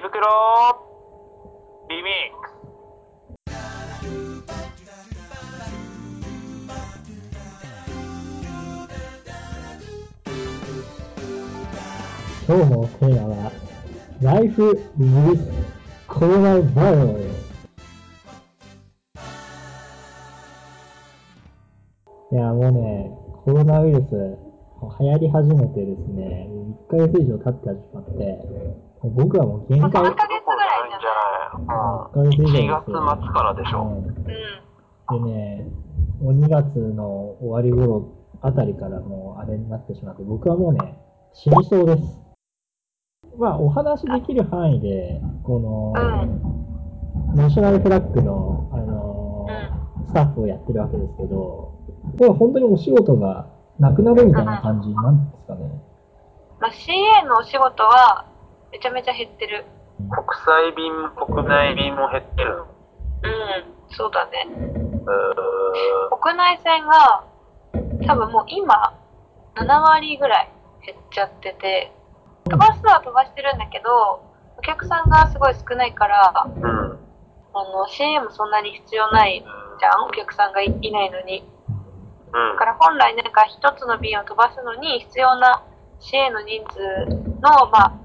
袋リミックス今日のテーマは、Life with Coronavirus。いや、もうね、コロナウイルス、流行り始めてですね、1ヶ月以上経ってしまって、僕はもう限界、3ヶ1月ぐらいじゃないヶ月以上です4よ。月末からでしょ。うんでね、もう2月の終わり頃あたりからもうあれになってしまって、僕はもうね、死にそうです。まあ、お話できる範囲で、この、ナショナルフラッグの、あのスタッフをやってるわけですけど、でも本当にお仕事がなくなるみたいな感じなんですかね。まあ、CA のお仕事はめちゃめちゃ減ってる。国際便も国内便も減ってるの？うん、そうだね。う国内線が多分もう今7割ぐらい減っちゃってて、飛ばすのは飛ばしてるんだけど、お客さんがすごい少ないから、うん。の CA もそんなに必要ないじゃん、お客さんがいいないのに。うんだから本来なんか一つの便を飛ばすのに必要な CA の人数の、まあ、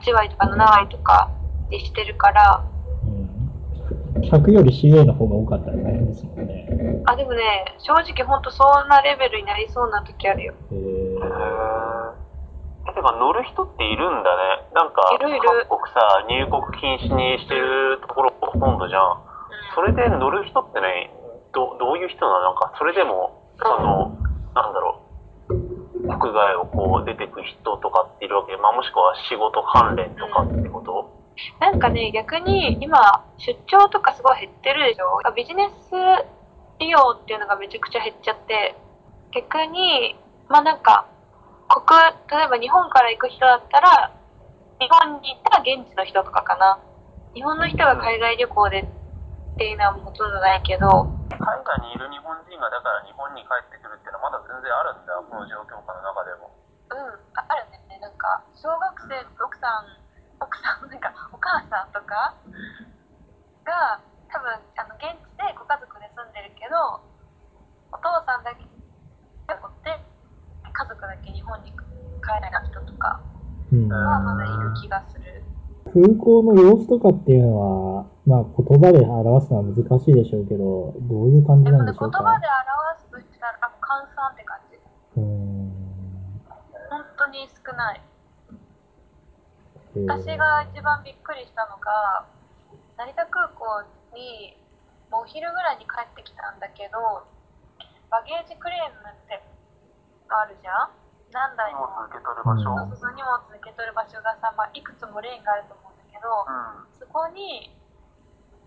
8割とか7割とかでしてるから、うん。100より CA の方が多かったら大変ですもんね。あ、でもね、正直ほんとそんなレベルになりそうな時あるよ。えへー、ーえ、てか乗る人っているんだね。なんか、いるいる各国さ、入国禁止にしてるところほとんどじゃん。それで乗る人ってね、どどういう人なのなんか、それでも、その、なんだろう、国外をこう出てく人とかっているわけ。まあ、もしくは仕事関連とかってこと？なんかね、逆に今、出張とかすごい減ってるでしょ？ビジネス利用っていうのがめちゃくちゃ減っちゃって、逆に、まあなんか、国、例えば日本から行く人だったら、日本に行ったら現地の人とかかな。日本の人が海外旅行でっていうのはほとんどないけど、海外にいる日本人がだから日本に帰ってくるっていうのはまだ全然あるんだ、この状況下の中でも。うん、ああるね。なんか、小学生、奥さん、奥さん、なんか、お母さんとかが、多分、あの、現地でご家族で住んでるけど、お父さんだけがおって、家族だけ日本に帰らない人とかうんはまだいる気がする。空港の様子とかっていうのは、まあ言葉で表すのは難しいでしょうけど、どういう感じなんでしょうか？言葉で表すとしたら、あ換算って感じ。うーん。本当に少ない。えー私が一番びっくりしたのが成田空港にもうお昼ぐらいに帰ってきたんだけどバゲージクレームってあるじゃん？何台も受け取る場所。うそう荷物受け取る場所がさ、まあ、いくつもレーンがあると思うんだけどうん。そこに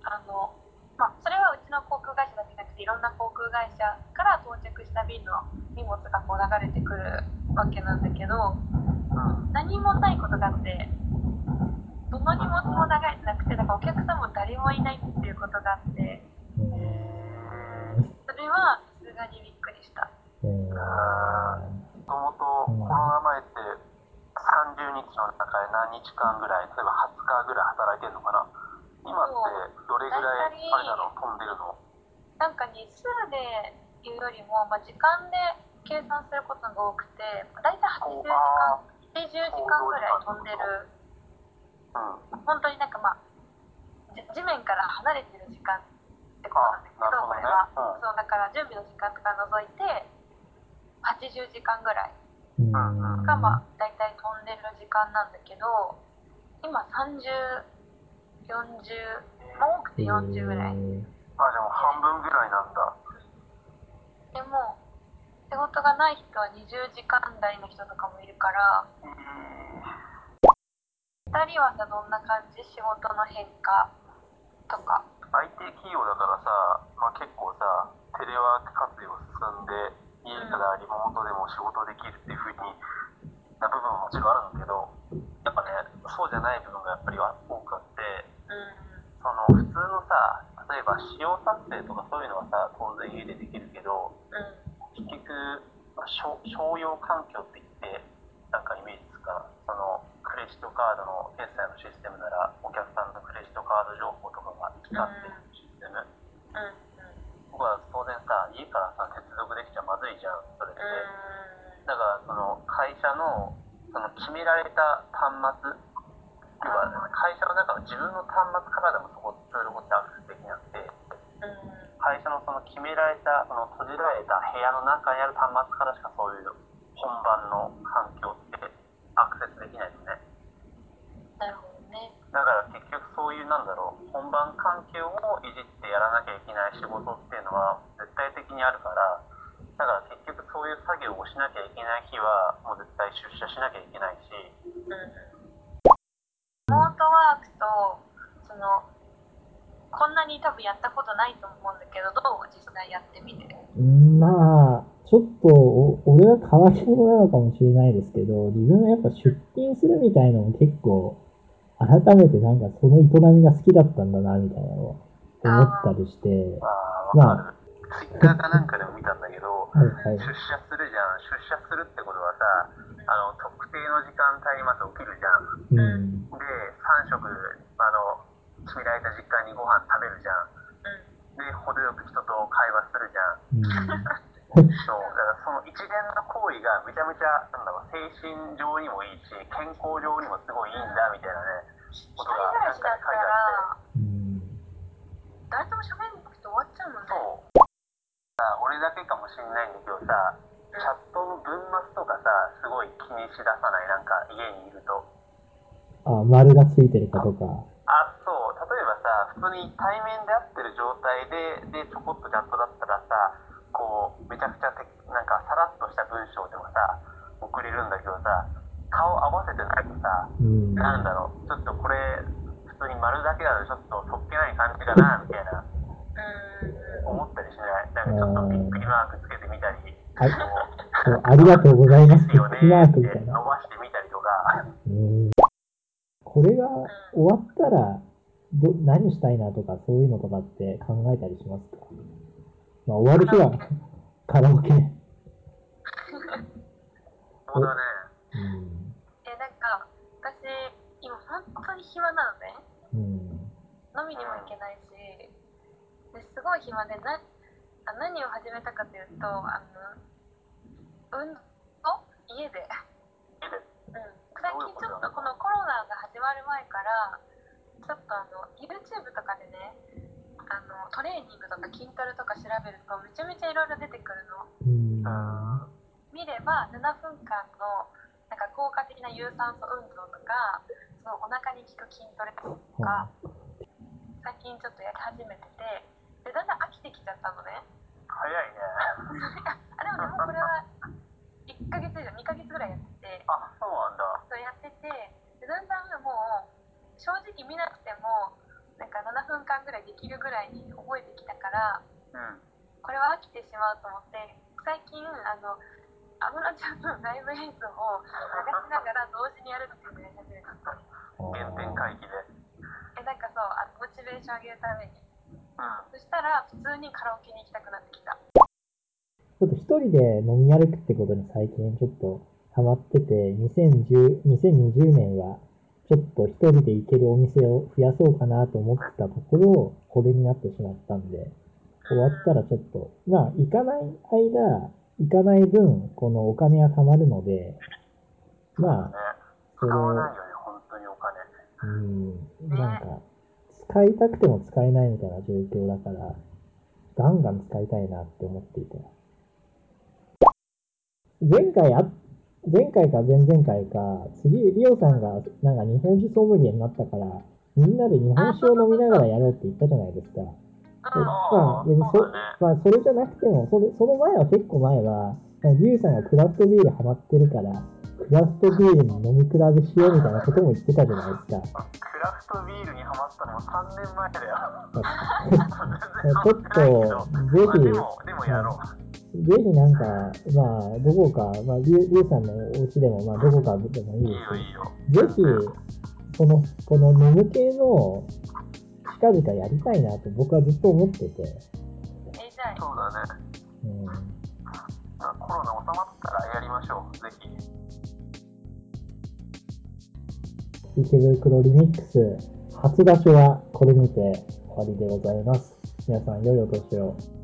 あのまあそれはうちの航空会社だけじゃなくていろんな航空会社から到着した便の荷物がこう流れてくるわけなんだけどうん。何もないことがあってどの荷物も流れてなくてだからお客さんも誰もいないっていうことがあって何日間ぐらい、例えば20日ぐらい働いてるのかな？今ってどれぐらいあれなの飛んでるの？なんか日数で言うよりも、まあ、時間で計算することが多くて大体80時間80時間ぐらい飛んでる。うん。本当になんかまあじ地面から離れてる時間ってことなんだけどね。これは、うん。そうだから準備の時間とか除いて80時間ぐらいうんがまあ大体飛んでる時間なんだけど今3040まあ多くて40ぐらい、あ、じゃあもう半分ぐらいなんだ。でも仕事がない人は20時間台の人とかもいるからえ2人はさどんな感じ？仕事の変化とか。IT 企業だからさ、まあ、結構さ、テレワーク活用進んで、家からリモートでも仕事できるっていう風にな部分ももちろんあるんだけど、やっぱね、そうじゃない部分がやっぱり多くあって、うん。その普通のさ、例えば仕様撮影とかそういうのはさ、当然家でできるけど、うん。結局、まあ、商商用環境って言って、なんかイメージつくかな。そのクレジットカードの決済のシステムなら、なってるシステム。うん。僕は当然さ、家からさ、できちゃまずいじゃん、それって。うんだから、その会社のその決められた端末、要は会社の中の自分の端末からでもそこ、そういうとこってアクセスできなくて、うん会社のその決められた、その閉じられた部屋の中にある端末からしかそういう本番の環境ってアクセスできないのね。なるほどねだから結局そういうなんだろう本番環境をいじってやらなきゃいけない仕事っていうのは絶対的にあるからそういう作業をしなきゃいけない日はもう絶対出社しなきゃいけないし。うんリモートワークとそのこんなに多分やったことないと思うんだけどどう実際やってみて？うんまあ、ちょっとお、俺は変わり者なのかもしれないですけど、自分はやっぱ出勤するみたいのも結構、改めてなんかその営みが好きだったんだな、みたいなのを思ったりして、まあわかる、ツイッターかなんかでも見たんだけどはいはい。出社するじゃん出社するってことはさあの特定の時間帯にまず起きるじゃんうん。で3食あの決められた時間にご飯食べるじゃんうで程よく人と会話するじゃんうん。そうだからその一連の行為がめちゃめちゃなんだろう精神上にもいいし健康上にもすごいいいんだみたいなねこと暮らしだったらうん。誰とも喋ん俺だけかもしんないんだけどさチャットの文末とかさすごい気にしださない？なんか家にいると。あ、丸がついてるかとか。あそう。例えばさ普通に対面で会ってる状態ででちょこっとチャットだったらさこうめちゃくちゃてなんかさらっとした文章でもさ送れるんだけどさ顔合わせてないとさうん。なんだろう？ちょっとこれ普通に丸だけだとちょっとそっけない感じかなみたいな。うん。思ったりしない？なんかちょっとマークつけてみたりはいこそうありがとうございます。よねピマークってみたいな。伸ばしてみたりとかうんこれが終わったらど、何したいなとか、そういうのとかって考えたりしますか？まあ、終わる日は カラオケ。うん。そうだねえなんか私今本当に暇なのねうん。飲みにも行けないしですごい暇でなあ何を始めたかというとあの運動家？で、家で。うん、最近ちょっとこのコロナが始まる前からちょっとあの YouTube とかでねあのトレーニングとか筋トレとか調べるとめちゃめちゃいろいろ出てくるの。うん。見れば7分間のなんか効果的な有酸素運動とかそのお腹に効く筋トレとか最近ちょっとやり始めててでだんだん飽きてきちゃったのね。早いね。あでもねもうこれは1ヶ月以上2ヶ月ぐらいやってて。あそうなんだ。そうやっててでだんだんもう正直見なくてもなんか7分間ぐらいできるぐらいに覚えてきたからうん。これは飽きてしまうと思って最近あの安室ちゃんのライブ映像を流しながら同時にやるっていうのをやり始めた原点回帰で。えなんかそうあのモチベーション上げるために。うんそしたら普通にカラオケに行きたくなってきた。ちょっと一人で飲み歩くってことに最近ちょっとハマってて、2010 2020年はちょっと一人で行けるお店を増やそうかなと思ってたところ、これになってしまったんで、終わったらちょっと、まあ、行かない間、行かない分、このお金は貯まるので、まあ、ね。それを使わないよね本当にお金。うん、なんか、使いたくても使えないみたいな状況だから、ガンガン使いたいなって思っていて。前回あ、前回か前々回か、次、リオさんがなんか日本酒ソムリエになったから、みんなで日本酒を飲みながらやろうって言ったじゃないですか。まあ、別にそまあ、それじゃなくても、それその前は結構前は、リュウさんがクラフトビールハマってるから、クラフトビールに飲み比べしようみたいなことも言ってたじゃないですか。クラフトビールにハマったのも3年前だよ。ちょっと、ぜひ、まあでもでもやろう。ぜひなんか、まあ、どこか、まあ、リュウリュウさんのお家でも、まあ、どこかでもいいいいですよ。いいよぜひ、この、この飲む系の、近々やりたいなと僕はずっと思ってて、やりたい。そうだね。うん、まあコロナ収まったらやりましょう。ぜひ池袋リミックス初場所はこれにて終わりでございます。皆さん、良いお年を。